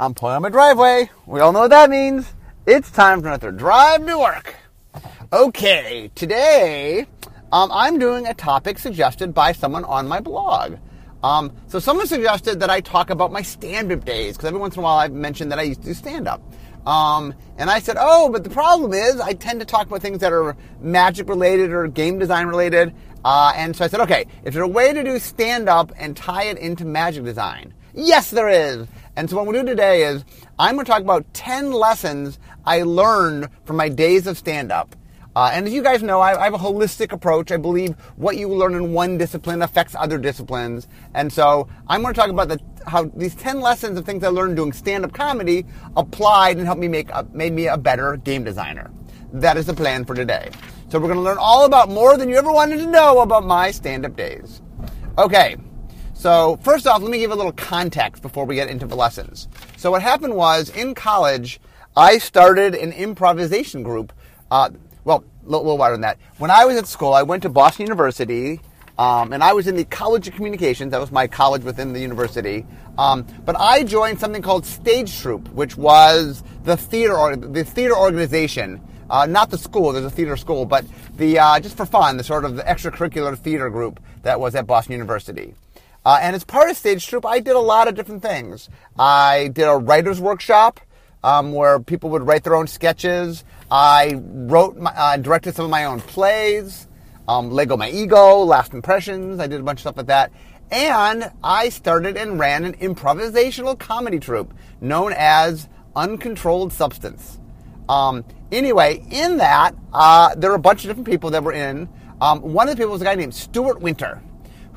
I'm pulling on my driveway. We all know what that means. It's time for another drive to work. Okay, today um, I'm doing a topic suggested by someone on my blog. Um, so someone suggested that I talk about my stand-up days because every once in a while I've mentioned that I used to do stand-up. Um, and I said, oh, but the problem is I tend to talk about things that are magic related or game design related. Uh, and so I said, okay, is there a way to do stand-up and tie it into magic design? Yes, there is. And so what we'll do today is I'm going to talk about 10 lessons I learned from my days of stand-up. Uh, and as you guys know, I, I, have a holistic approach. I believe what you learn in one discipline affects other disciplines. And so I'm going to talk about the, how these 10 lessons of things I learned doing stand-up comedy applied and helped me make a, made me a better game designer. That is the plan for today. So we're going to learn all about more than you ever wanted to know about my stand-up days. Okay. So first off, let me give a little context before we get into the lessons. So what happened was in college, I started an improvisation group. Uh, well, a little, wider than that. When I was at school, I went to Boston University, um, and I was in the College of Communications. That was my college within the university. Um, but I joined something called Stage Troupe, which was the theater or the theater organization. Uh, not the school. There's a theater school, but the uh, just for fun, the sort of the extracurricular theater group that was at Boston University. Uh, and as part of Stage Troupe, I did a lot of different things. I did a writer's workshop um, where people would write their own sketches. I wrote, my, uh, directed some of my own plays, um, Lego My Ego, Last Impressions. I did a bunch of stuff like that. And I started and ran an improvisational comedy troupe known as Uncontrolled Substance. Um, anyway, in that, uh, there were a bunch of different people that were in. Um, one of the people was a guy named Stuart Winter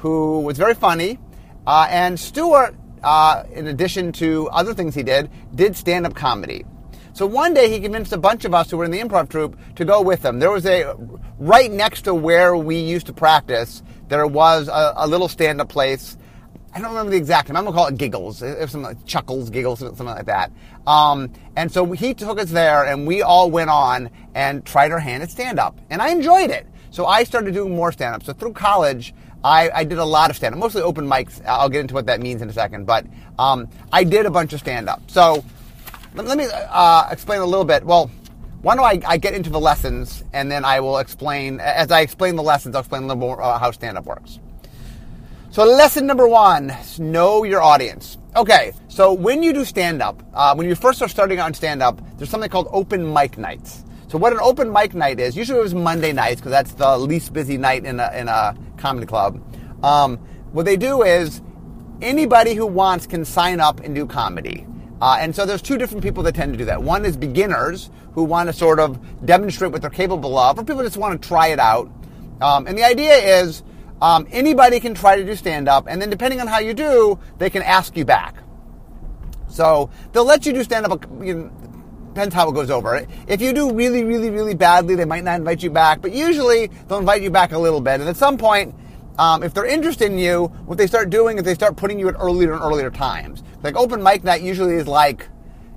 who was very funny. Uh, and Stewart, uh, in addition to other things he did, did stand up comedy. So one day he convinced a bunch of us who were in the improv troupe to go with him. There was a, right next to where we used to practice, there was a, a little stand up place. I don't remember the exact name. I'm gonna call it Giggles, if something like Chuckles, Giggles, something like that. Um, and so he took us there, and we all went on and tried our hand at stand up, and I enjoyed it. So I started doing more stand up. So through college, I, I did a lot of stand up, mostly open mics. I'll get into what that means in a second, but um, I did a bunch of stand up. So let, let me uh, explain a little bit. Well, why don't I, I, get into the lessons and then I will explain, as I explain the lessons, I'll explain a little more uh, how stand up works. So, lesson number one know your audience. Okay, so when you do stand up, uh, when you first start starting out in stand up, there's something called open mic nights. So what an open mic night is, usually it was Monday nights because that's the least busy night in a, in a comedy club. Um, what they do is anybody who wants can sign up and do comedy. Uh, and so there's two different people that tend to do that. One is beginners who want to sort of demonstrate what they're capable of, or people just want to try it out. Um, and the idea is um, anybody can try to do stand up, and then depending on how you do, they can ask you back. So they'll let you do stand up depends how it goes over. If you do really, really, really badly, they might not invite you back, but usually they'll invite you back a little bit. And at some point, um, if they're interested in you, what they start doing is they start putting you at earlier and earlier times. Like open mic night usually is like,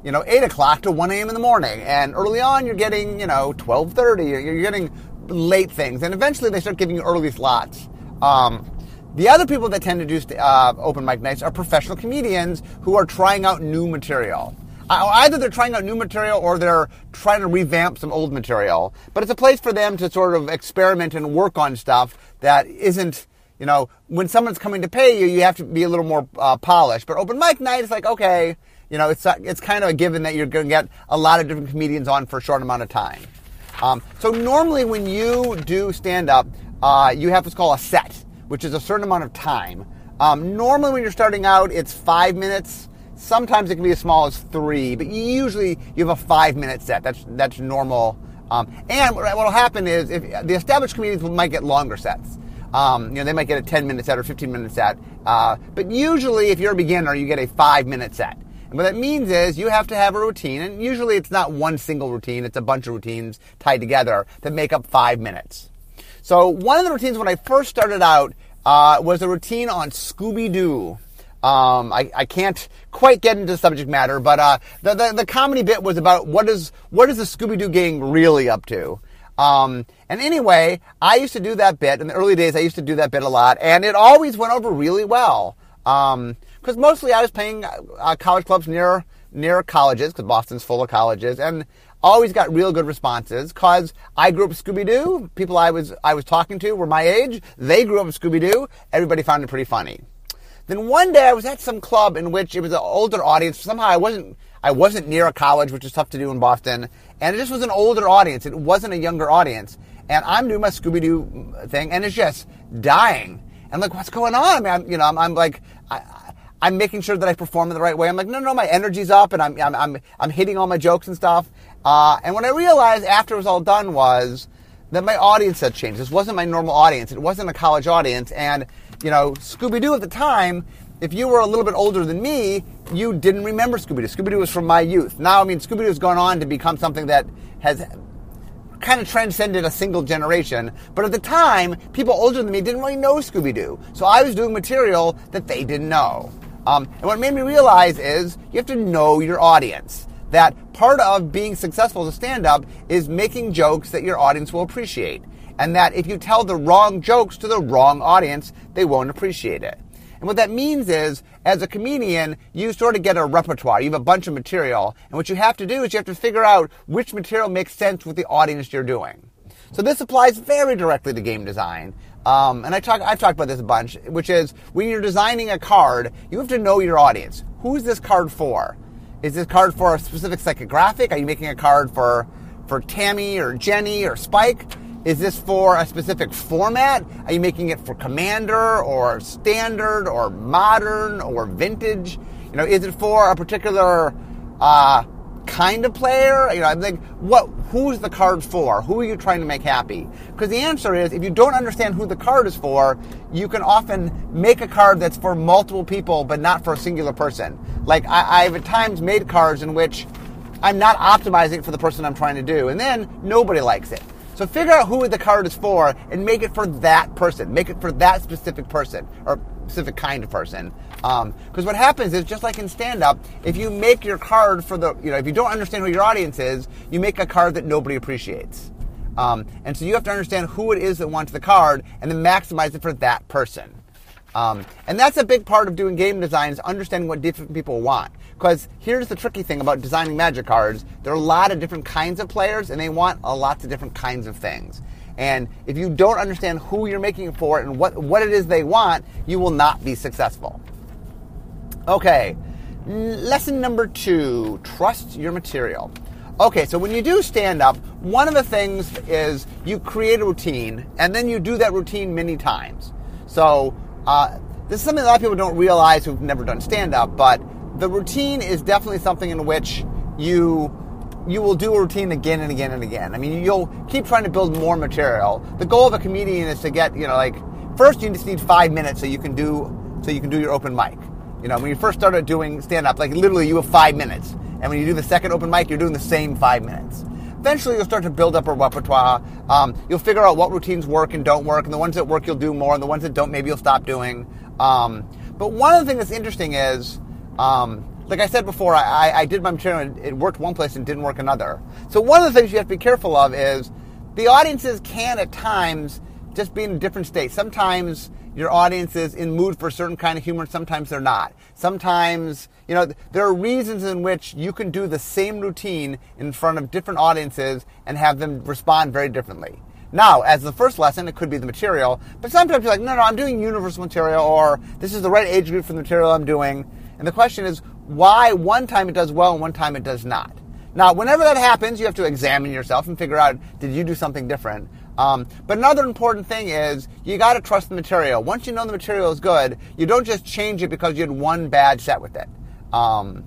you know, 8 o'clock to 1 a.m. in the morning. And early on, you're getting, you know, 12.30. You're getting late things. And eventually they start giving you early slots. Um, the other people that tend to do uh, open mic nights are professional comedians who are trying out new material. Either they're trying out new material or they're trying to revamp some old material. But it's a place for them to sort of experiment and work on stuff that isn't, you know, when someone's coming to pay you, you have to be a little more uh, polished. But open mic night is like, okay, you know, it's, it's kind of a given that you're going to get a lot of different comedians on for a short amount of time. Um, so normally when you do stand up, uh, you have what's called a set, which is a certain amount of time. Um, normally when you're starting out, it's five minutes Sometimes it can be as small as three, but usually you have a five minute set. That's that's normal. Um, and what will happen is if the established comedians might get longer sets. Um, you know, they might get a 10 minute set or 15 minute set. Uh, but usually, if you're a beginner, you get a five minute set. And what that means is you have to have a routine, and usually it's not one single routine, it's a bunch of routines tied together that make up five minutes. So, one of the routines when I first started out uh, was a routine on Scooby Doo. Um, I, I can't quite get into the subject matter, but uh, the, the, the comedy bit was about what is what is the Scooby Doo gang really up to. Um, and anyway, I used to do that bit in the early days. I used to do that bit a lot, and it always went over really well. Because um, mostly I was playing uh, college clubs near near colleges because Boston's full of colleges, and always got real good responses. Cause I grew up Scooby Doo. People I was I was talking to were my age. They grew up Scooby Doo. Everybody found it pretty funny. Then one day I was at some club in which it was an older audience. Somehow I wasn't I wasn't near a college, which is tough to do in Boston, and it just was an older audience. It wasn't a younger audience. And I'm doing my Scooby Doo thing, and it's just dying. And like, what's going on? I mean, I'm, you know, I'm, I'm like, I, I'm making sure that I perform in the right way. I'm like, no, no, my energy's up, and I'm, I'm, I'm, I'm hitting all my jokes and stuff. Uh, and what I realized after it was all done was that my audience had changed. This wasn't my normal audience. It wasn't a college audience. And, you know, Scooby Doo at the time, if you were a little bit older than me, you didn't remember Scooby Doo. Scooby Doo was from my youth. Now, I mean, Scooby Doo has gone on to become something that has kind of transcended a single generation. But at the time, people older than me didn't really know Scooby Doo. So I was doing material that they didn't know. Um, and what made me realize is you have to know your audience. That part of being successful as a stand up is making jokes that your audience will appreciate. And that if you tell the wrong jokes to the wrong audience, they won't appreciate it. And what that means is, as a comedian, you sort of get a repertoire. You have a bunch of material. And what you have to do is you have to figure out which material makes sense with the audience you're doing. So this applies very directly to game design. Um, and I talk, I've talked about this a bunch, which is when you're designing a card, you have to know your audience. Who's this card for? Is this card for a specific psychographic? Are you making a card for, for Tammy or Jenny or Spike? Is this for a specific format? Are you making it for commander or standard or modern or vintage? You know, is it for a particular uh, kind of player? You know, I'm like, what? Who's the card for? Who are you trying to make happy? Because the answer is, if you don't understand who the card is for, you can often make a card that's for multiple people, but not for a singular person. Like I, I've at times made cards in which I'm not optimizing for the person I'm trying to do, and then nobody likes it. So figure out who the card is for and make it for that person. Make it for that specific person or specific kind of person. Because um, what happens is just like in stand up, if you make your card for the, you know, if you don't understand who your audience is, you make a card that nobody appreciates. Um, and so you have to understand who it is that wants the card and then maximize it for that person. Um, and that's a big part of doing game design is understanding what different people want. Because here's the tricky thing about designing magic cards. There are a lot of different kinds of players and they want a lots of different kinds of things. And if you don't understand who you're making it for and what, what it is they want, you will not be successful. Okay, lesson number two trust your material. Okay, so when you do stand up, one of the things is you create a routine and then you do that routine many times. So uh, this is something a lot of people don't realize who've never done stand up, but the routine is definitely something in which you you will do a routine again and again and again. I mean, you'll keep trying to build more material. The goal of a comedian is to get, you know, like first you just need five minutes so you can do so you can do your open mic. You know, when you first started doing stand up, like literally you have five minutes, and when you do the second open mic, you're doing the same five minutes. Eventually, you'll start to build up a repertoire. Um, you'll figure out what routines work and don't work, and the ones that work, you'll do more, and the ones that don't, maybe you'll stop doing. Um, but one of the things that's interesting is, um, like I said before, I, I did my material and it worked one place and didn't work another. So one of the things you have to be careful of is the audiences can at times just be in a different state. Sometimes your audience is in mood for a certain kind of humor, and sometimes they're not. Sometimes, you know, there are reasons in which you can do the same routine in front of different audiences and have them respond very differently. Now, as the first lesson, it could be the material, but sometimes you're like, no, no, I'm doing universal material, or this is the right age group for the material I'm doing. And the question is, why one time it does well and one time it does not? Now, whenever that happens, you have to examine yourself and figure out, did you do something different? Um, but another important thing is you got to trust the material. Once you know the material is good, you don't just change it because you had one bad set with it. Um,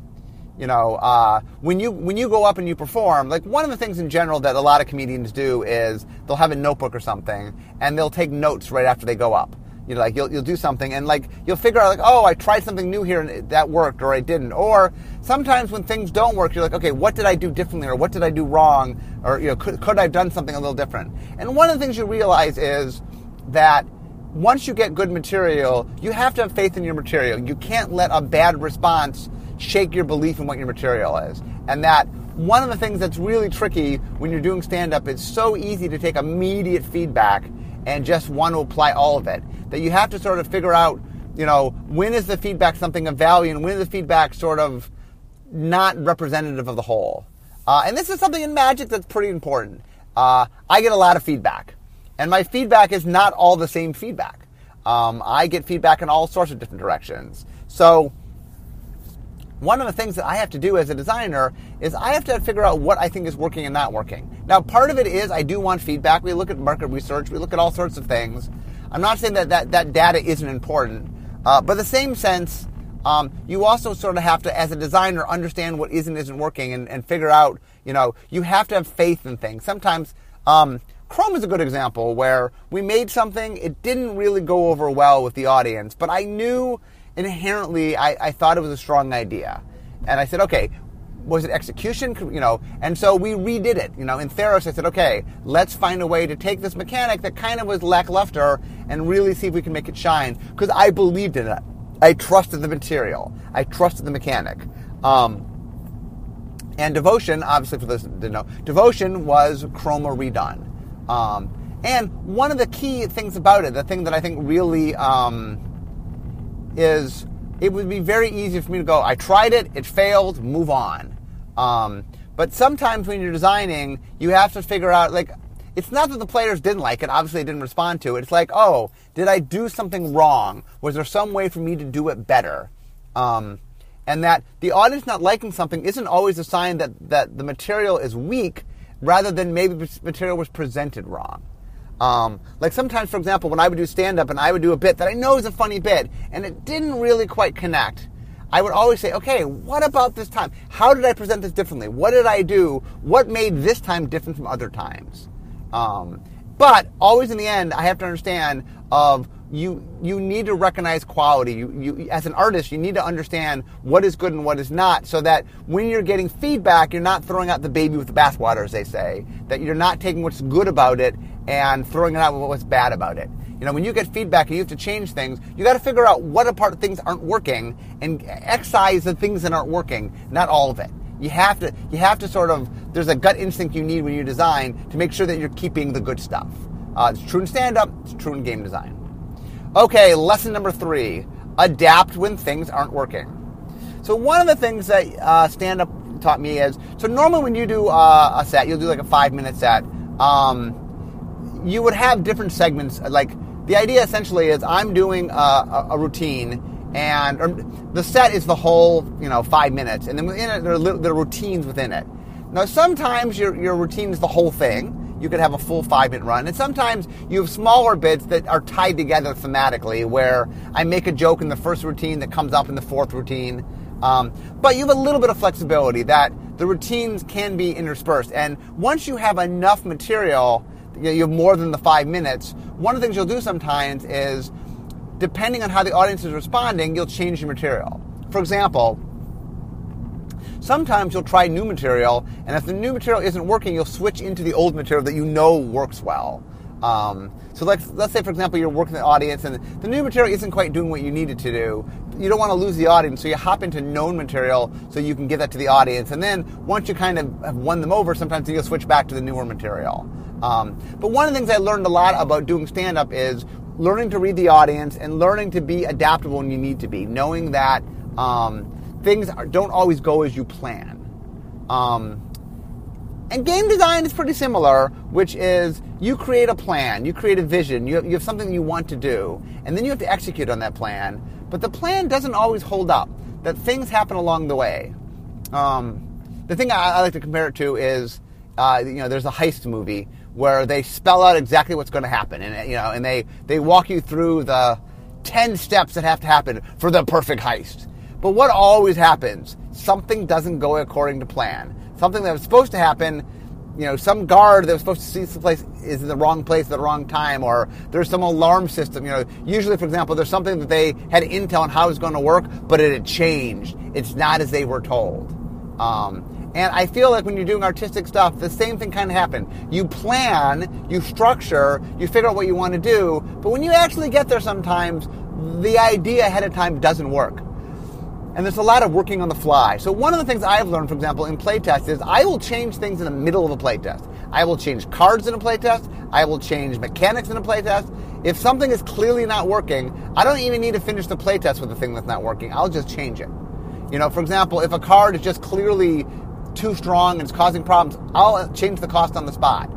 you know, uh, when you when you go up and you perform, like one of the things in general that a lot of comedians do is they'll have a notebook or something and they'll take notes right after they go up you know, like you'll, you'll do something and like you'll figure out like, oh, I tried something new here and that worked or I didn't. Or sometimes when things don't work, you're like, okay, what did I do differently or what did I do wrong? Or, you know, could, could I have done something a little different? And one of the things you realize is that once you get good material, you have to have faith in your material. You can't let a bad response shake your belief in what your material is. And that one of the things that's really tricky when you're doing stand up, it's so easy to take immediate feedback and just want to apply all of it. That you have to sort of figure out, you know, when is the feedback something of value and when is the feedback sort of not representative of the whole. Uh, and this is something in magic that's pretty important. Uh, I get a lot of feedback, and my feedback is not all the same feedback. Um, I get feedback in all sorts of different directions. So, one of the things that I have to do as a designer is I have to figure out what I think is working and not working. Now, part of it is I do want feedback. We look at market research, we look at all sorts of things. I'm not saying that that, that data isn't important, uh, but the same sense, um, you also sort of have to, as a designer, understand what is and isn't working and, and figure out, you know, you have to have faith in things. Sometimes, um, Chroma is a good example where we made something, it didn't really go over well with the audience, but I knew inherently I, I thought it was a strong idea. And I said, okay, was it execution? You know, and so we redid it. You know, in Theros, I said, okay, let's find a way to take this mechanic that kind of was lackluster and really see if we can make it shine because I believed in it. I trusted the material. I trusted the mechanic. Um, and devotion, obviously, for those that didn't know, devotion was chroma redone. Um, and one of the key things about it, the thing that I think really um, is, it would be very easy for me to go, I tried it, it failed, move on. Um, but sometimes when you're designing, you have to figure out, like, it's not that the players didn't like it, obviously they didn't respond to it. It's like, oh, did I do something wrong? Was there some way for me to do it better? Um, and that the audience not liking something isn't always a sign that, that the material is weak rather than maybe the material was presented wrong. Um, like sometimes, for example, when I would do stand up and I would do a bit that I know is a funny bit and it didn't really quite connect, I would always say, okay, what about this time? How did I present this differently? What did I do? What made this time different from other times? Um, but always in the end, I have to understand of you you need to recognize quality. You, you as an artist, you need to understand what is good and what is not, so that when you're getting feedback, you're not throwing out the baby with the bathwater, as they say. That you're not taking what's good about it and throwing it out with what's bad about it. You know, when you get feedback and you have to change things, you got to figure out what a part of things aren't working and excise the things that aren't working, not all of it. You have to you have to sort of there's a gut instinct you need when you design to make sure that you're keeping the good stuff. Uh, it's true in stand up. It's true in game design. Okay, lesson number three: adapt when things aren't working. So one of the things that uh, stand up taught me is so normally when you do uh, a set, you'll do like a five minute set. Um, you would have different segments. Like the idea essentially is I'm doing a, a, a routine and the set is the whole you know five minutes, and then within it there are, there are routines within it. Now sometimes your your routine is the whole thing. You could have a full five minute run, and sometimes you have smaller bits that are tied together thematically, where I make a joke in the first routine that comes up in the fourth routine. Um, but you have a little bit of flexibility that the routines can be interspersed, and once you have enough material, you have more than the five minutes. One of the things you'll do sometimes is depending on how the audience is responding, you'll change your material. For example, sometimes you'll try new material, and if the new material isn't working, you'll switch into the old material that you know works well. Um, so like, let's say, for example, you're working the audience and the new material isn't quite doing what you need it to do. You don't want to lose the audience, so you hop into known material so you can give that to the audience. And then once you kind of have won them over, sometimes you'll switch back to the newer material. Um, but one of the things I learned a lot about doing stand up is learning to read the audience and learning to be adaptable when you need to be, knowing that um, things are, don't always go as you plan. Um, and game design is pretty similar, which is you create a plan, you create a vision, you have, you have something you want to do, and then you have to execute on that plan. But the plan doesn't always hold up. That things happen along the way. Um, the thing I, I, like to compare it to is, uh, you know, there's a heist movie where they spell out exactly what's going to happen, and you know, and they they walk you through the ten steps that have to happen for the perfect heist. But what always happens? Something doesn't go according to plan. Something that was supposed to happen, you know, some guard that was supposed to see the place is in the wrong place at the wrong time, or there's some alarm system. You know, usually, for example, there's something that they had intel on how it was going to work, but it had changed. It's not as they were told. Um, and I feel like when you're doing artistic stuff, the same thing kind of happens. You plan, you structure, you figure out what you want to do, but when you actually get there sometimes, the idea ahead of time doesn't work. And there's a lot of working on the fly. So one of the things I've learned, for example, in playtest is I will change things in the middle of a playtest. I will change cards in a playtest. I will change mechanics in a playtest. If something is clearly not working, I don't even need to finish the playtest with the thing that's not working. I'll just change it. You know, for example, if a card is just clearly too strong and it's causing problems, I'll change the cost on the spot.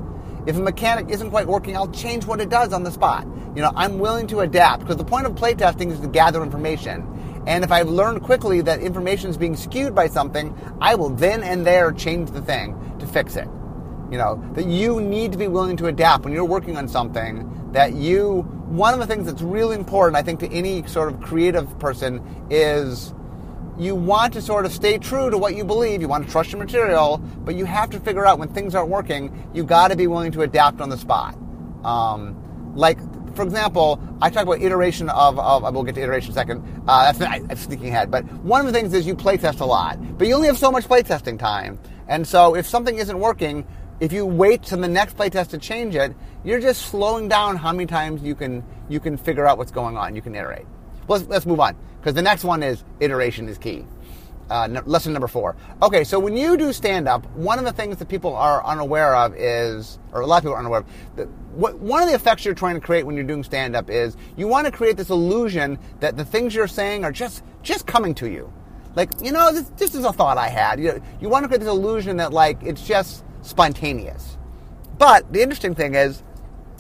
If a mechanic isn't quite working, I'll change what it does on the spot. You know, I'm willing to adapt because the point of playtesting is to gather information. And if I've learned quickly that information is being skewed by something, I will then and there change the thing to fix it. You know, that you need to be willing to adapt when you're working on something that you one of the things that's really important I think to any sort of creative person is you want to sort of stay true to what you believe. You want to trust your material, but you have to figure out when things aren't working, You've got to be willing to adapt on the spot. Um, like, for example, I talk about iteration of, of we'll get to iteration in a second. Uh, that's I'm sneaking ahead. But one of the things is you playtest a lot, but you only have so much playtesting time. And so if something isn't working, if you wait to the next playtest to change it, you're just slowing down how many times you can you can figure out what's going on. You can iterate. Let's, let's move on because the next one is iteration is key. Uh, lesson number four. Okay, so when you do stand up, one of the things that people are unaware of is, or a lot of people are unaware of, that what, one of the effects you're trying to create when you're doing stand up is you want to create this illusion that the things you're saying are just just coming to you. Like, you know, this, this is a thought I had. You, you want to create this illusion that, like, it's just spontaneous. But the interesting thing is,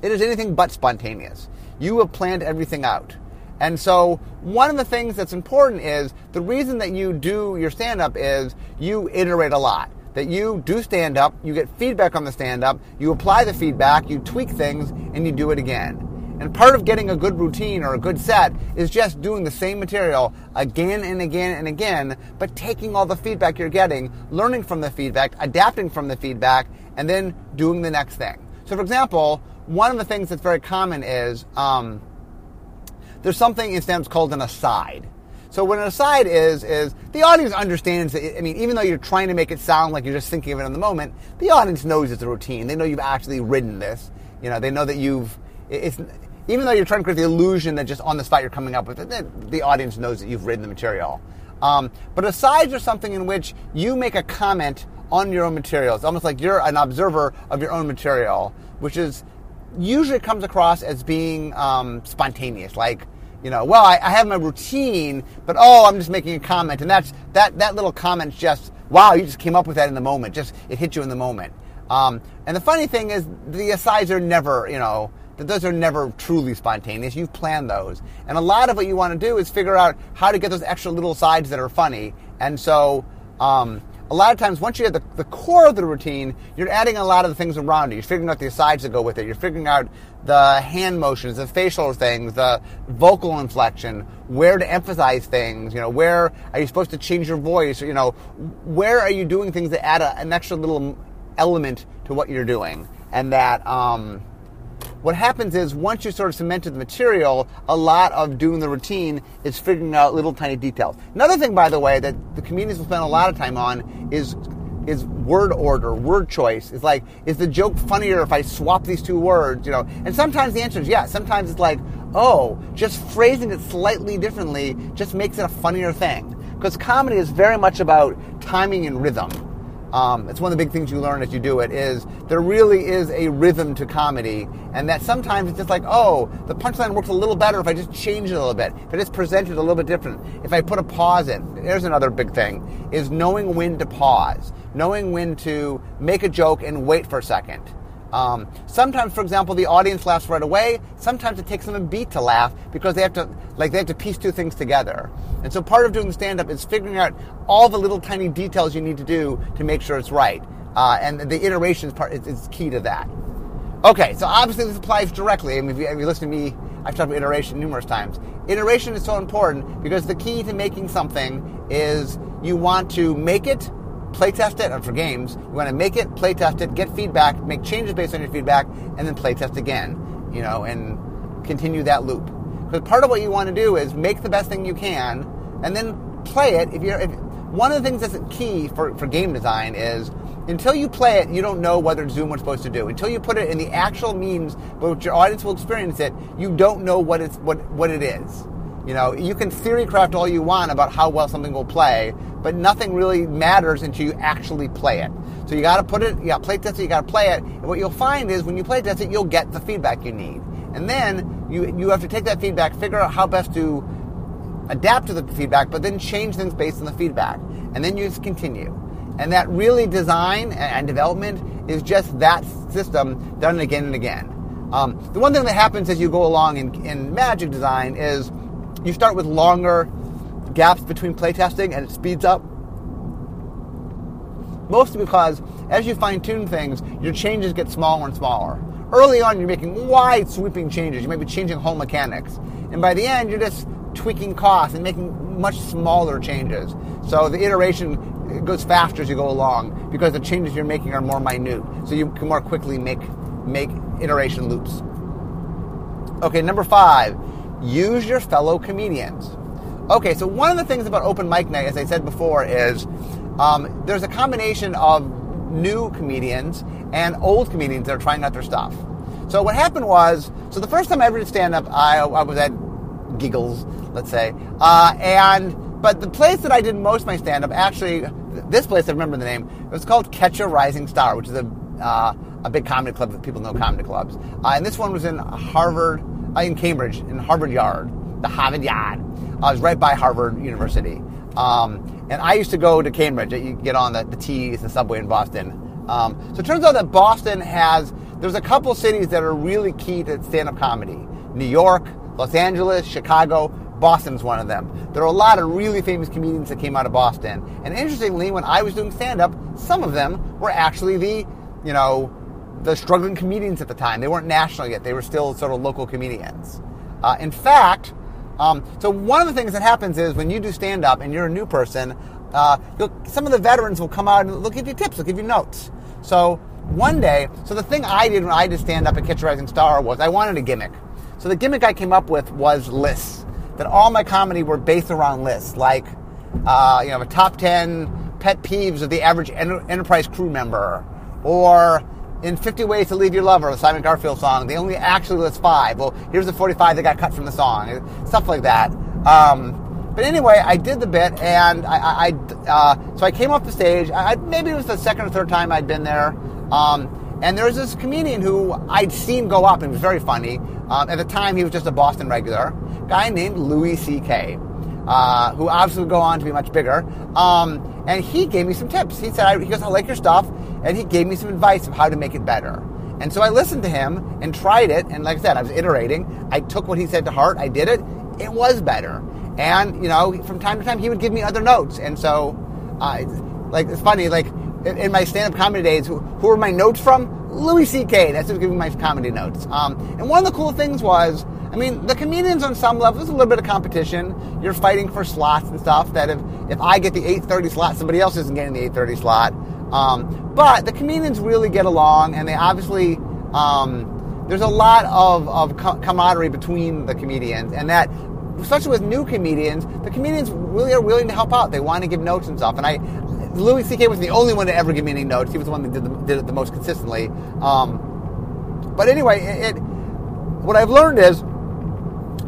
it is anything but spontaneous. You have planned everything out. And so, one of the things that's important is the reason that you do your stand up is you iterate a lot. That you do stand up, you get feedback on the stand up, you apply the feedback, you tweak things, and you do it again. And part of getting a good routine or a good set is just doing the same material again and again and again, but taking all the feedback you're getting, learning from the feedback, adapting from the feedback, and then doing the next thing. So, for example, one of the things that's very common is um, there's something in stand called an aside. So what an aside is is the audience understands that. I mean, even though you're trying to make it sound like you're just thinking of it in the moment, the audience knows it's a routine. They know you've actually written this. You know, they know that you've. It's even though you're trying to create the illusion that just on the spot you're coming up with it, the audience knows that you've written the material. Um, but asides are something in which you make a comment on your own material. It's almost like you're an observer of your own material, which is usually comes across as being um, spontaneous. Like you know, well, I, I, have my routine, but oh, I'm just making a comment, and that's that that little comment's just wow, you just came up with that in the moment, just it hit you in the moment. Um, and the funny thing is, the asides are never, you know, those are never truly spontaneous. You've planned those, and a lot of what you want to do is figure out how to get those extra little sides that are funny. And so, um, a lot of times, once you have the, the core of the routine, you're adding a lot of the things around it. You're figuring out the asides that go with it. You're figuring out the hand motions, the facial things, the vocal inflection, where to emphasize things. You know, where are you supposed to change your voice? You know, where are you doing things that add a, an extra little element to what you're doing, and that. Um, what happens is once you sort of cemented the material, a lot of doing the routine is figuring out little tiny details. Another thing, by the way, that the comedians will spend a lot of time on is is word order, word choice. It's like, is the joke funnier if I swap these two words? You know, and sometimes the answer is yes. Sometimes it's like, oh, just phrasing it slightly differently just makes it a funnier thing. Because comedy is very much about timing and rhythm. Um, it's one of the big things you learn as you do it is there really is a rhythm to comedy and that sometimes it's just like oh the punchline works a little better if i just change it a little bit if i just present it a little bit different if i put a pause in. There's another big thing is knowing when to pause knowing when to make a joke and wait for a second um, sometimes, for example, the audience laughs right away. Sometimes it takes them a beat to laugh because they have to, like, they have to piece two things together. And so, part of doing stand-up is figuring out all the little tiny details you need to do to make sure it's right. Uh, and the iterations part is, is, key to that. Okay, so obviously this applies directly. I mean, if you, if you listen to me, I've talked about iteration numerous times. Iteration is so important because the key to making something is you want to make it playtest it, and for games, you want to make it, playtest it, get feedback, make changes based on your feedback, and then playtest again, you know, and continue that loop. Because part of what you want to do is make the best thing you can, and then play it. If you're, if, one of the things that's key for, for game design is until you play it, you don't know whether what it's supposed to do. Until you put it in the actual means but your audience will experience it, you don't know what it's what what it is. You know, you can theory craft all you want about how well something will play, but nothing really matters until you actually play it. So you got to put it, you got to play test it, you got to play it. And what you'll find is when you play test it, you'll get the feedback you need, and then you you have to take that feedback, figure out how best to adapt to the feedback, but then change things based on the feedback. And then you just continue. And that really design and development is just that system done again and again. Um, the one thing that happens as you go along in, in magic design is you start with longer gaps between playtesting and it speeds up. Mostly because as you fine tune things, your changes get smaller and smaller. Early on, you're making wide sweeping changes. You might be changing whole mechanics. And by the end, you're just tweaking costs and making much smaller changes. So the iteration goes faster as you go along because the changes you're making are more minute. So you can more quickly make make iteration loops. Okay, number five, use your fellow comedians. Okay, so one of the things about open mic night, as I said before, is um, there's a combination of new comedians and old comedians that are trying out their stuff. So what happened was, so the first time I ever did stand up, I, I was at Giggles, let's say, uh, and but the place that I did most of my stand up, actually, this place I remember the name. It was called Catch a Rising Star, which is a uh, a big comedy club that people know comedy clubs. Uh, and this one was in Harvard, in Cambridge, in Harvard Yard, the Harvard Yard. Uh, I was right by Harvard University. Um, and I used to go to Cambridge. You get on the, the T's, the subway in Boston. Um, so it turns out that Boston has, there's a couple cities that are really key to stand up comedy New York, Los Angeles, Chicago. Boston's one of them. There are a lot of really famous comedians that came out of Boston. And interestingly, when I was doing stand up, some of them were actually the, you know, the struggling comedians at the time. They weren't national yet. They were still sort of local comedians. Uh, in fact, um, so one of the things that happens is when you do stand up and you're a new person, uh, some of the veterans will come out and they'll give you tips, they'll give you notes. So one day, so the thing I did when I did stand up at Catch a Rising Star was I wanted a gimmick. So the gimmick I came up with was lists. That all my comedy were based around lists, like uh, you know, a top ten pet peeves of the average enterprise crew member, or in 50 Ways to Leave Your Lover, the Simon Garfunkel song, they only actually list five. Well, here's the 45 that got cut from the song, stuff like that. Um, but anyway, I did the bit, and I, I uh, so I came off the stage. I, maybe it was the second or third time I'd been there. Um, and there was this comedian who I'd seen go up and was very funny. Um, at the time, he was just a Boston regular, guy named Louis C.K., uh, who obviously would go on to be much bigger. Um, and he gave me some tips. He said, he goes, I like your stuff and he gave me some advice of how to make it better. And so I listened to him and tried it, and like I said, I was iterating. I took what he said to heart. I did it. It was better. And you know, from time to time, he would give me other notes. And so, uh, like it's funny, like in, my stand-up comedy days, who, who were my notes from? Louis C.K. That's who's giving my comedy notes. Um, and one of the cool things was, I mean, the comedians on some level, there's a little bit of competition. You're fighting for slots and stuff. That if if I get the 8:30 slot, somebody else isn't getting the 8:30 slot. Um, but the comedians really get along, and they obviously um, there's a lot of, of camaraderie between the comedians, and that especially with new comedians, the comedians really are willing to help out. They want to give notes and stuff. And I, Louis C.K. was the only one to ever give me any notes. He was the one that did, the, did it the most consistently. Um, but anyway, it, it, what I've learned is,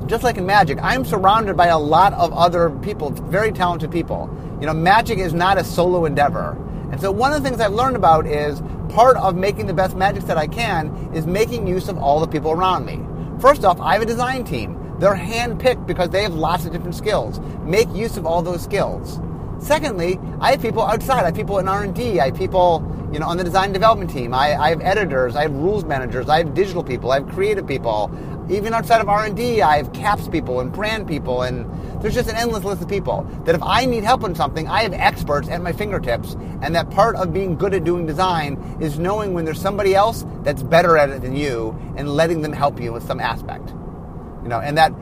just like in magic, I'm surrounded by a lot of other people, very talented people. You know, magic is not a solo endeavor. And so one of the things I've learned about is part of making the best magic that I can is making use of all the people around me. First off, I have a design team. They're handpicked because they have lots of different skills. Make use of all those skills. Secondly, I have people outside. I have people in R&D. I have people, you know, on the design development team. I, I have editors. I have rules managers. I have digital people. I have creative people even outside of R&D, I have caps people and brand people, and there's just an endless list of people that if I need help in something, I have experts at my fingertips. And that part of being good at doing design is knowing when there's somebody else that's better at it than you and letting them help you with some aspect. You know, and that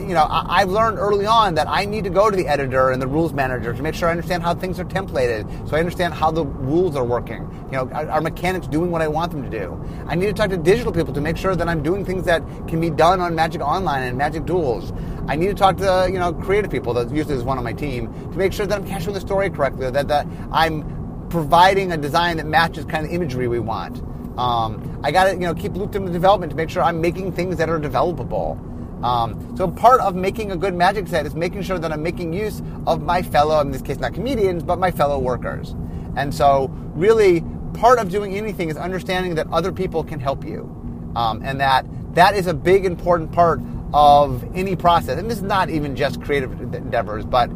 you know, I, have learned early on that I need to go to the editor and the rules manager to make sure I understand how things are templated, so I understand how the rules are working. You know, are, are, mechanics doing what I want them to do? I need to talk to digital people to make sure that I'm doing things that can be done on Magic Online and Magic Duels. I need to talk to you know creative people that usually is one on my team to make sure that I'm capturing the story correctly, that that I'm providing a design that matches kind of imagery we want. Um, I got to you know keep looped the development to make sure I'm making things that are developable. Um, so part of making a good magic set is making sure that I'm making use of my fellow, in this case not comedians, but my fellow workers. And so really part of doing anything is understanding that other people can help you. Um, and that that is a big important part of any process. And this is not even just creative endeavors, but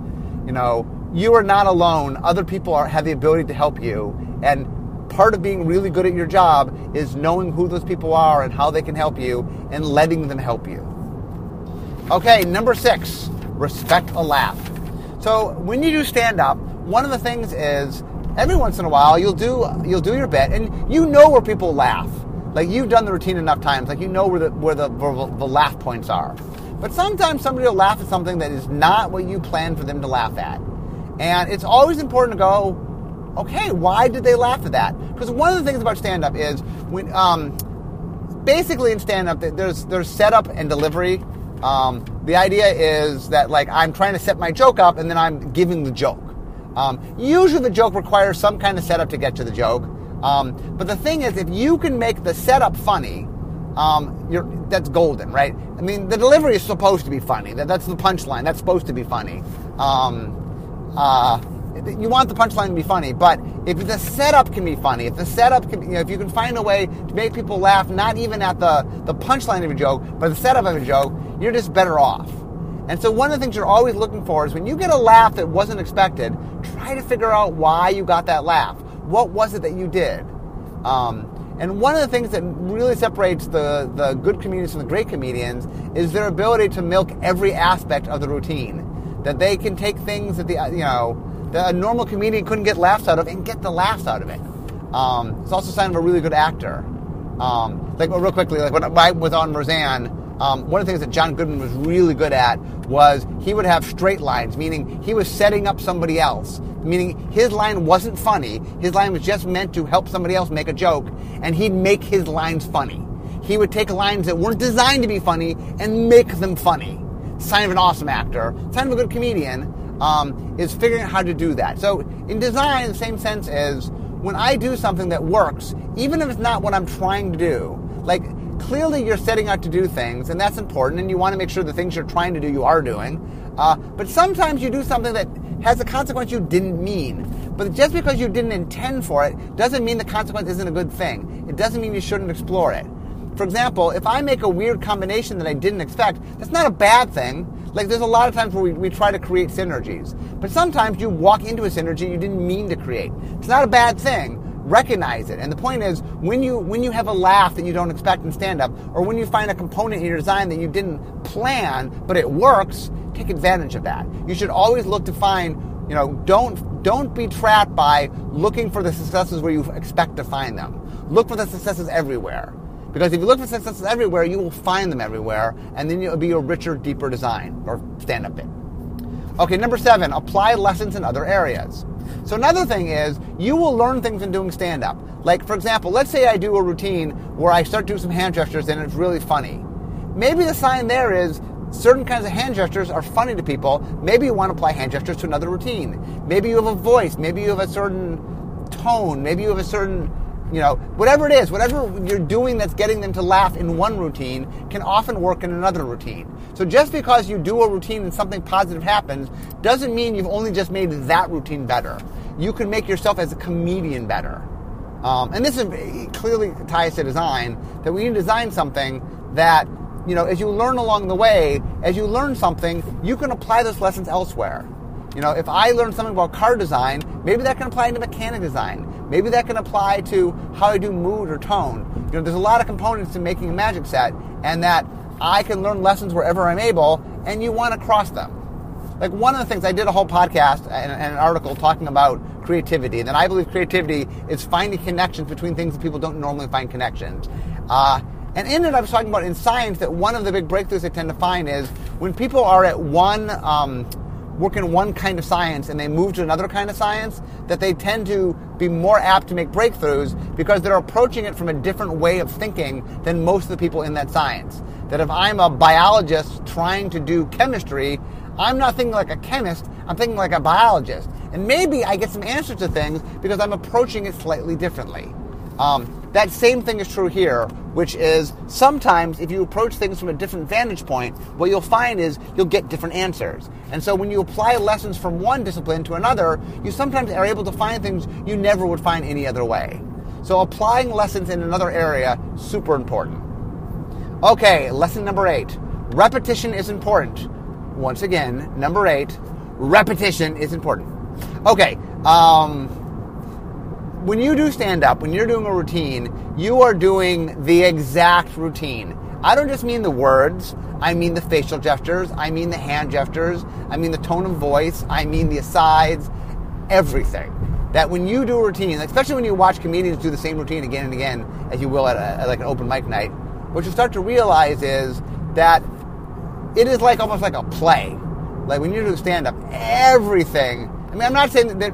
you know, you are not alone. Other people are, have the ability to help you. And part of being really good at your job is knowing who those people are and how they can help you and letting them help you. Okay, number six, respect a laugh. So when you do stand up, one of the things is every once in a while you'll do you'll do your bit and you know where people laugh. Like you've done the routine enough times, like you know where the where the, where the laugh points are. But sometimes somebody will laugh at something that is not what you planned for them to laugh at. And it's always important to go, okay, why did they laugh at that? Because one of the things about stand up is when um, basically in stand up there's there's setup and delivery. Um, the idea is that like I'm trying to set my joke up and then I'm giving the joke. Um, usually the joke requires some kind of setup to get to the joke. Um, but the thing is, if you can make the setup funny, um, that's golden, right? I mean, the delivery is supposed to be funny. That, that's the punchline. That's supposed to be funny. Um, uh, you want the punchline to be funny, but if the setup can be funny, if the setup can, you know, if you can find a way to make people laugh, not even at the, the punchline of a joke, but the setup of a joke, you're just better off. And so one of the things you're always looking for is when you get a laugh that wasn't expected, try to figure out why you got that laugh. What was it that you did? Um, and one of the things that really separates the, the good comedians from the great comedians is their ability to milk every aspect of the routine. That they can take things that the you know that a normal comedian couldn't get laughs out of and get the laughs out of it. Um, it's also a sign of a really good actor. Um, like real quickly, like when I was on Roseanne, um, one of the things that John Goodman was really good at was he would have straight lines, meaning he was setting up somebody else. Meaning his line wasn't funny, his line was just meant to help somebody else make a joke, and he'd make his lines funny. He would take lines that weren't designed to be funny and make them funny. Sign of an awesome actor, sign of a good comedian, um, is figuring out how to do that. So in design, the same sense as when I do something that works, even if it's not what I'm trying to do, like clearly you're setting out to do things, and that's important, and you want to make sure the things you're trying to do you are doing. Uh, but sometimes you do something that has a consequence you didn't mean. But just because you didn't intend for it doesn't mean the consequence isn't a good thing. It doesn't mean you shouldn't explore it. For example, if I make a weird combination that I didn't expect, that's not a bad thing. Like there's a lot of times where we, we try to create synergies. But sometimes you walk into a synergy you didn't mean to create. It's not a bad thing recognize it. And the point is, when you when you have a laugh that you don't expect in stand up, or when you find a component in your design that you didn't plan but it works, take advantage of that. You should always look to find, you know, don't don't be trapped by looking for the successes where you expect to find them. Look for the successes everywhere. Because if you look for successes everywhere, you will find them everywhere, and then it'll be a richer, deeper design or stand up bit. Okay, number seven, apply lessons in other areas. So another thing is you will learn things in doing stand up. Like for example, let's say I do a routine where I start doing some hand gestures and it's really funny. Maybe the sign there is certain kinds of hand gestures are funny to people. Maybe you want to apply hand gestures to another routine. Maybe you have a voice, maybe you have a certain tone, maybe you have a certain you know, whatever it is, whatever you're doing that's getting them to laugh in one routine can often work in another routine. So just because you do a routine and something positive happens doesn't mean you've only just made that routine better. You can make yourself as a comedian better. Um, and this is clearly ties to design that we need to design something that, you know, as you learn along the way, as you learn something, you can apply those lessons elsewhere. You know, if I learn something about card design, maybe that can apply to mechanic design. Maybe that can apply to how I do mood or tone. You know, there's a lot of components to making a magic set, and that I can learn lessons wherever I'm able, and you want to cross them. Like one of the things I did a whole podcast and, and an article talking about creativity, and I believe creativity is finding connections between things that people don't normally find connections. Uh, and in it, I was talking about in science that one of the big breakthroughs they tend to find is when people are at one um, work in one kind of science and they move to another kind of science, that they tend to be more apt to make breakthroughs because they're approaching it from a different way of thinking than most of the people in that science. That if I'm a biologist trying to do chemistry, I'm not thinking like a chemist, I'm thinking like a biologist. And maybe I get some answers to things because I'm approaching it slightly differently. Um, that same thing is true here, which is sometimes if you approach things from a different vantage point, what you'll find is you'll get different answers. And so when you apply lessons from one discipline to another, you sometimes are able to find things you never would find any other way. So applying lessons in another area, super important. Okay, lesson number eight. repetition is important. Once again, number eight, repetition is important. Okay, um, when you do stand up, when you're doing a routine, you are doing the exact routine. I don't just mean the words, I mean the facial gestures, I mean the hand gestures, I mean the tone of voice, I mean the asides, everything. That when you do a routine, especially when you watch comedians do the same routine again and again, as you will at, a, at like an open mic night, what you start to realize is that it is like almost like a play. Like when you do stand up, everything. I mean, I'm not saying that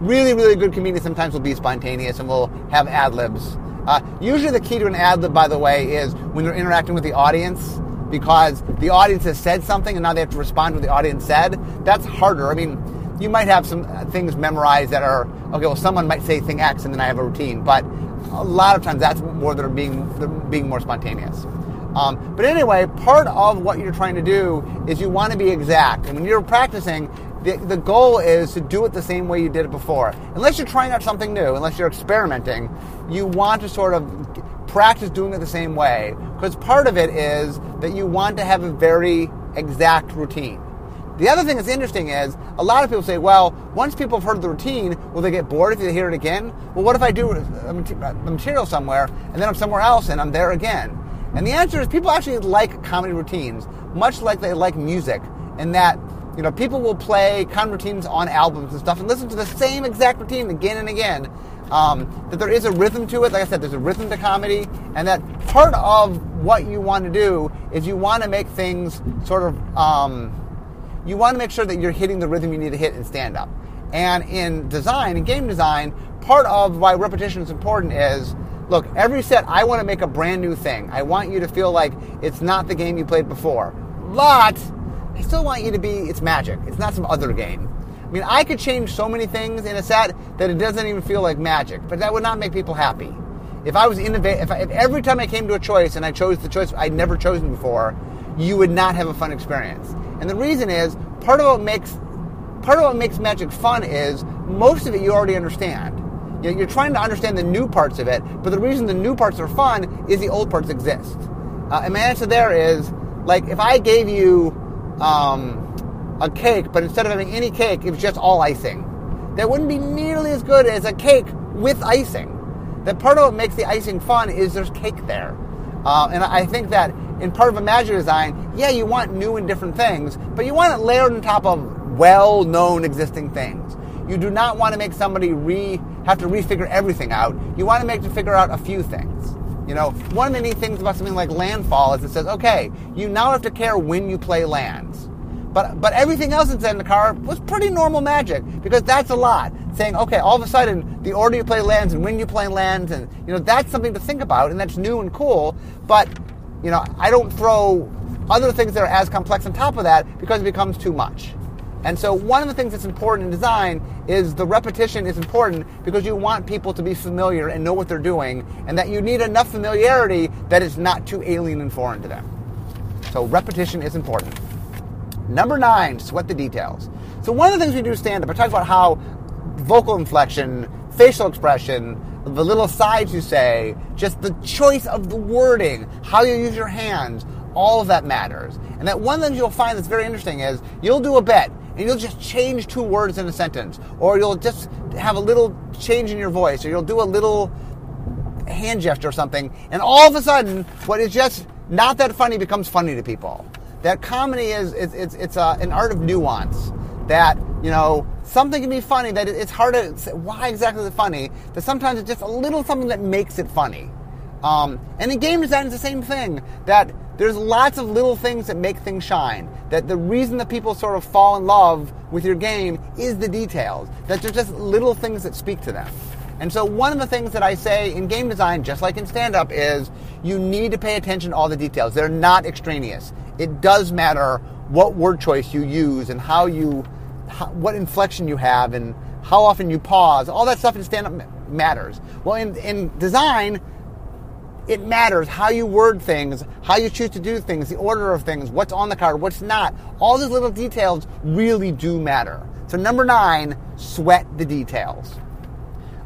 really, really good comedians sometimes will be spontaneous and will have ad libs. Uh, usually, the key to an ad lib, by the way, is when you're interacting with the audience because the audience has said something and now they have to respond to what the audience said. That's harder. I mean, you might have some things memorized that are okay. Well, someone might say thing X and then I have a routine, but a lot of times that's more than being being more spontaneous. Um, but anyway, part of what you're trying to do is you want to be exact, and when you're practicing, the, the goal is to do it the same way you did it before. Unless you're trying out something new, unless you're experimenting, you want to sort of practice doing it the same way. Because part of it is that you want to have a very exact routine. The other thing that's interesting is a lot of people say, well, once people have heard the routine, will they get bored if they hear it again? Well, what if I do material somewhere and then I'm somewhere else and I'm there again? And the answer is people actually like comedy routines, much like they like music, in that you know, people will play con routines on albums and stuff and listen to the same exact routine again and again. Um, that there is a rhythm to it. Like I said, there's a rhythm to comedy, and that part of what you want to do is you want to make things sort of, um, you want to make sure that you're hitting the rhythm you need to hit in stand up. And in design, in game design, part of why repetition is important is look, every set, I want to make a brand new thing. I want you to feel like it's not the game you played before. But I still want you to be, it's magic. It's not some other game. I mean, I could change so many things in a set that it doesn't even feel like magic, but that would not make people happy. If I was innovative, if, if every time I came to a choice and I chose the choice I'd never chosen before, you would not have a fun experience. And the reason is part of what makes part of what makes magic fun is most of it you already understand. You know, you're trying to understand the new parts of it, but the reason the new parts are fun is the old parts exist. Uh, and my answer there is like if I gave you um, a cake, but instead of having any cake, it was just all icing. That wouldn't be nearly as good as a cake with icing. That part of what makes the icing fun is there's cake there. Uh, and I think that in part of a magic design, yeah, you want new and different things, but you want it layered on top of well-known existing things. You do not want to make somebody re have to refigure everything out. You want to make them figure out a few things. You know, one of the neat things about something like Landfall is it says, okay, you now have to care when you play lands. But, but everything else in Zendikar was pretty normal magic because that's a lot. Saying, okay, all of a sudden, the order you play lands and when you play lands, and, you know, that's something to think about and that's new and cool. But, you know, I don't throw other things that are as complex on top of that because it becomes too much. And so one of the things that's important in design is the repetition is important because you want people to be familiar and know what they're doing and that you need enough familiarity that it's not too alien and foreign to them. So repetition is important. Number nine, sweat the details. So one of the things we do stand up, I talk about how vocal inflection, facial expression, the little sides you say, just the choice of the wording, how you use your hands, all of that matters. And that one thing you'll find that's very interesting is you'll do a bet and you'll just change two words in a sentence, or you'll just have a little change in your voice, or you'll do a little hand gesture or something, and all of a sudden, what is just not that funny becomes funny to people. That comedy is it's it's, it's a, an art of nuance. That you know something can be funny that it's hard to say why exactly is it funny. That sometimes it's just a little something that makes it funny. Um, and in game design, it's the same thing. That there's lots of little things that make things shine. That the reason that people sort of fall in love with your game is the details. That there's just little things that speak to them. And so one of the things that I say in game design, just like in stand-up, is you need to pay attention to all the details. They're not extraneous. It does matter what word choice you use and how you, how, what inflection you have and how often you pause. All that stuff in stand-up matters. Well, in, in design, it matters how you word things, how you choose to do things, the order of things, what's on the card, what's not. All these little details really do matter. So, number nine, sweat the details.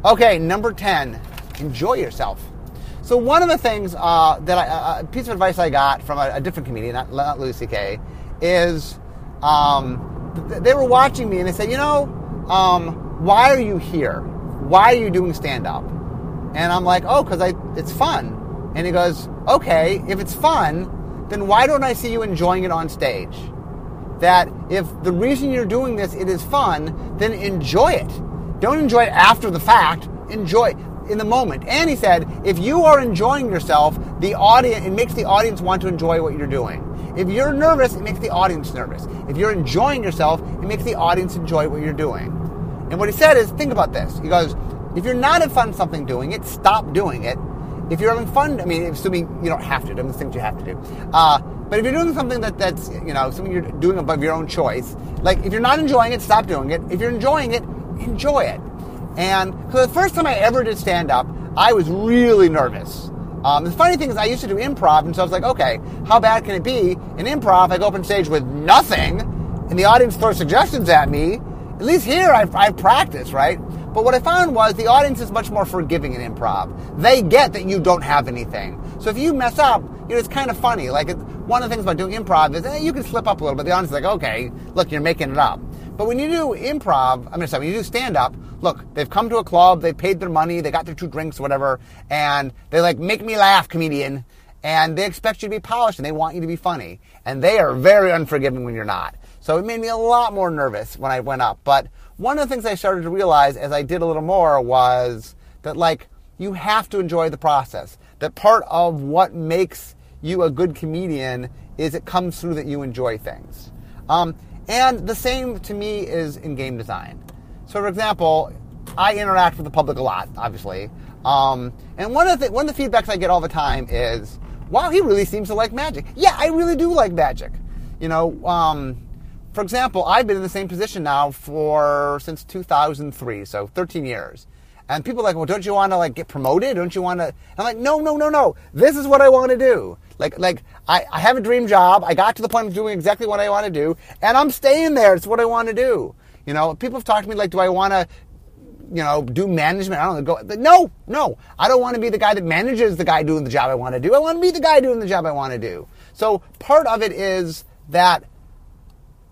Okay, number 10, enjoy yourself. So one of the things uh, that I, a piece of advice I got from a, a different comedian, not, not Louis is um, they were watching me and they said, you know, um, why are you here? Why are you doing stand up? And I'm like, oh, because it's fun. And he goes, okay, if it's fun, then why don't I see you enjoying it on stage? That if the reason you're doing this it is fun, then enjoy it. Don't enjoy it after the fact. Enjoy in the moment. And he said, if you are enjoying yourself, the audience it makes the audience want to enjoy what you're doing. If you're nervous, it makes the audience nervous. If you're enjoying yourself, it makes the audience enjoy what you're doing. And what he said is, think about this. He goes, if you're not having fun something doing it, stop doing it. If you're having fun, I mean, assuming you don't have to, do the things you have to do. Uh, but if you're doing something that, that's, you know, something you're doing above your own choice, like if you're not enjoying it, stop doing it. If you're enjoying it, enjoy it. And so the first time I ever did stand up, I was really nervous. Um, the funny thing is, I used to do improv, and so I was like, okay, how bad can it be? In improv, I go up on stage with nothing, and the audience throws suggestions at me. At least here, I've, I've practiced, right? But what I found was the audience is much more forgiving in improv. They get that you don't have anything. So if you mess up, you know, it's kind of funny. Like, one of the things about doing improv is eh, you can slip up a little bit. The audience is like, okay, look, you're making it up. But when you do improv, I mean, sorry, when you do stand up, look, they've come to a club, they've paid their money, they got their two drinks, whatever, and they like, make me laugh, comedian. And they expect you to be polished and they want you to be funny. And they are very unforgiving when you're not. So it made me a lot more nervous when I went up. But one of the things I started to realize as I did a little more was that, like, you have to enjoy the process. That part of what makes you a good comedian is it comes through that you enjoy things. Um, and the same to me is in game design. So, for example, I interact with the public a lot, obviously. Um, and one of the one of the feedbacks I get all the time is, "Wow, he really seems to like magic." Yeah, I really do like magic. You know, um, for example, I've been in the same position now for since 2003, so 13 years. And people are like, well, don't you want to like get promoted? Don't you want to? I'm like, no, no, no, no. This is what I want to do. Like, like I, I have a dream job. I got to the point of doing exactly what I want to do, and I'm staying there. It's what I want to do. You know, people have talked to me like, do I want to, you know, do management? I don't know. Go, no, no. I don't want to be the guy that manages the guy doing the job I want to do. I want to be the guy doing the job I want to do. So part of it is that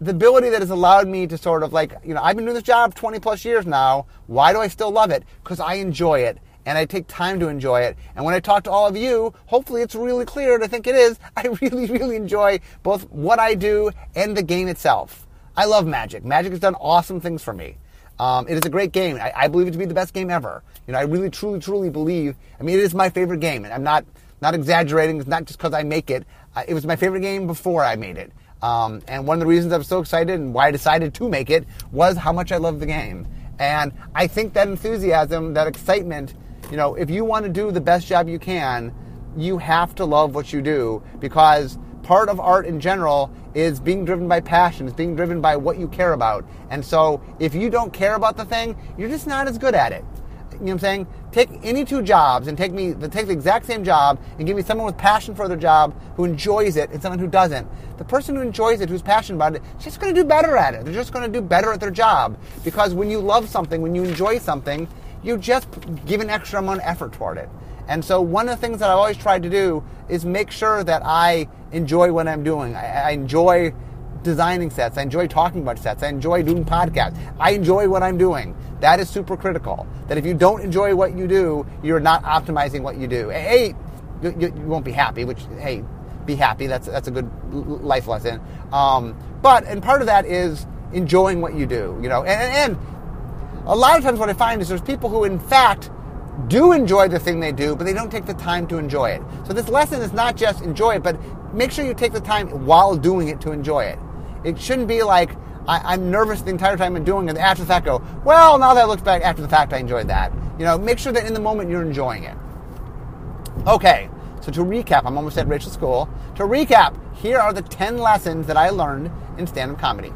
the ability that has allowed me to sort of like, you know, I've been doing this job 20 plus years now. Why do I still love it? Because I enjoy it and I take time to enjoy it. And when I talk to all of you, hopefully it's really clear, and I think it is, I really, really enjoy both what I do and the game itself. I love Magic. Magic has done awesome things for me. Um, it is a great game. I, I, believe it to be the best game ever. You know, I really, truly, truly believe. I mean, it is my favorite game, and I'm not not exaggerating. It's not just because I make it. Uh, it was my favorite game before I made it. Um, and one of the reasons I'm so excited and why I decided to make it was how much I love the game. And I think that enthusiasm, that excitement, you know, if you want to do the best job you can, you have to love what you do because part of art in general is being driven by passion, is being driven by what you care about. And so if you don't care about the thing, you're just not as good at it. You know what I'm saying? Take any two jobs and take me take the exact same job and give me someone with passion for their job who enjoys it and someone who doesn't. The person who enjoys it, who's passionate about it, just going to do better at it. They're just going to do better at their job because when you love something, when you enjoy something, you just give an extra amount of effort toward it. And so one of the things that I always tried to do is make sure that I enjoy what I'm doing. I, I enjoy designing sets. I enjoy talking about sets. I enjoy doing podcasts. I enjoy what I'm doing. That is super critical. That if you don't enjoy what you do, you're not optimizing what you do. A, you, you won't be happy, which, hey, be happy. That's, that's a good life lesson. Um, but, and part of that is enjoying what you do, you know, and, and a lot of times what I find is there's people who, in fact, do enjoy the thing they do, but they don't take the time to enjoy it. So this lesson is not just enjoy it, but make sure you take the time while doing it to enjoy it. It shouldn't be like I, am nervous the entire time I'm doing it. After the fact, go well. Now that I look back after the fact, I enjoyed that. You know, make sure that in the moment you're enjoying it. Okay, so to recap, I'm almost at Rachel's School. To recap, here are the 10 lessons that I learned in stand-up comedy.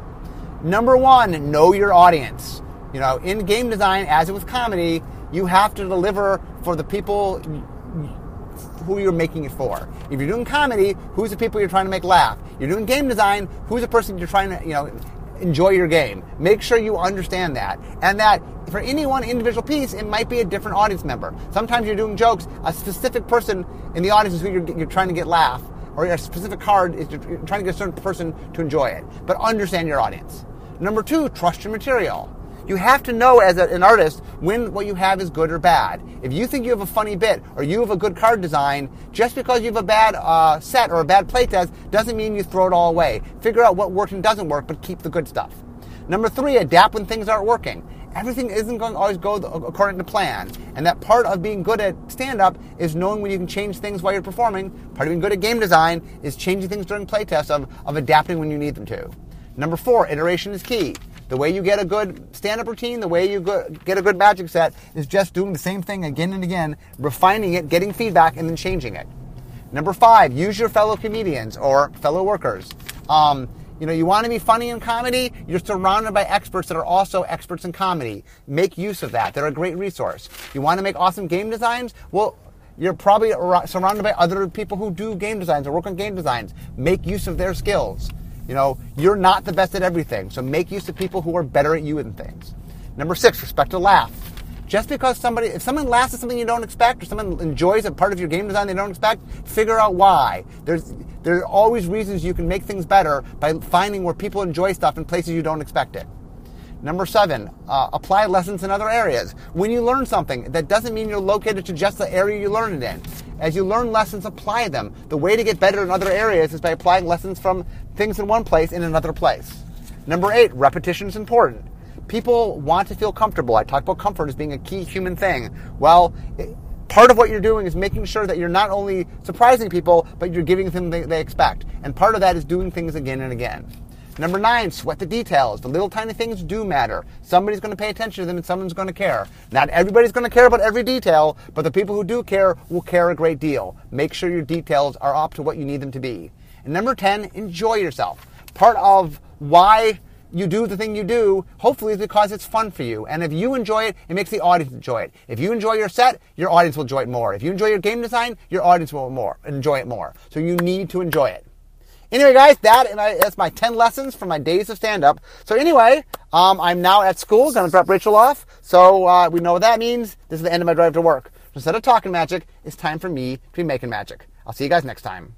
Number one, know your audience. You know, in game design, as with comedy, you have to deliver for the people who you're making it for. If you're doing comedy, who's the people you're trying to make laugh? You're doing game design, who's the person you're trying to, you know, enjoy your game. Make sure you understand that. And that for any one individual piece, it might be a different audience member. Sometimes you're doing jokes, a specific person in the audience is who you're, you're trying to get laugh, or a specific card is you're trying to get a certain person to enjoy it. But understand your audience. Number two, trust your material. You have to know as a, an artist when what you have is good or bad. If you think you have a funny bit or you have a good card design, just because you have a bad uh, set or a bad playtest doesn't mean you throw it all away. Figure out what works and doesn't work, but keep the good stuff. Number three, adapt when things aren't working. Everything isn't going to always go according to plan. And that part of being good at stand up is knowing when you can change things while you're performing. Part of being good at game design is changing things during playtests, of, of adapting when you need them to. Number four, iteration is key. The way you get a good stand up routine, the way you get a good magic set is just doing the same thing again and again, refining it, getting feedback, and then changing it. Number five, use your fellow comedians or fellow workers. Um, you know, you want to be funny in comedy, you're surrounded by experts that are also experts in comedy. Make use of that. They're a great resource. You want to make awesome game designs? Well, you're probably surrounded by other people who do game designs or work on game designs. Make use of their skills. You know, you're not the best at everything, so make use of people who are better at you in things. Number six, respect a laugh. Just because somebody, if someone laughs at something you don't expect, or someone enjoys a part of your game design they don't expect, figure out why. There's there are always reasons you can make things better by finding where people enjoy stuff in places you don't expect it. Number seven, uh, apply lessons in other areas. When you learn something, that doesn't mean you're located to just the area you learn it in. As you learn lessons, apply them. The way to get better in other areas is by applying lessons from things in one place in another place. Number eight, repetition is important. People want to feel comfortable. I talk about comfort as being a key human thing. Well, it, part of what you're doing is making sure that you're not only surprising people, but you're giving them they, they expect. And part of that is doing things again and again. Number nine, sweat the details. The little tiny things do matter. Somebody's going to pay attention to them and someone's going to care. Not everybody's going to care about every detail, but the people who do care will care a great deal. Make sure your details are up to what you need them to be. And number 10, enjoy yourself. Part of why you do the thing you do, hopefully, is because it's fun for you. And if you enjoy it, it makes the audience enjoy it. If you enjoy your set, your audience will enjoy it more. If you enjoy your game design, your audience will more enjoy it more. So you need to enjoy it. Anyway, guys, that and I, that's my 10 lessons from my days of stand up. So, anyway, um, I'm now at school, to drop Rachel off. So, uh, we know what that means. This is the end of my drive to work. Instead of talking magic, it's time for me to be making magic. I'll see you guys next time.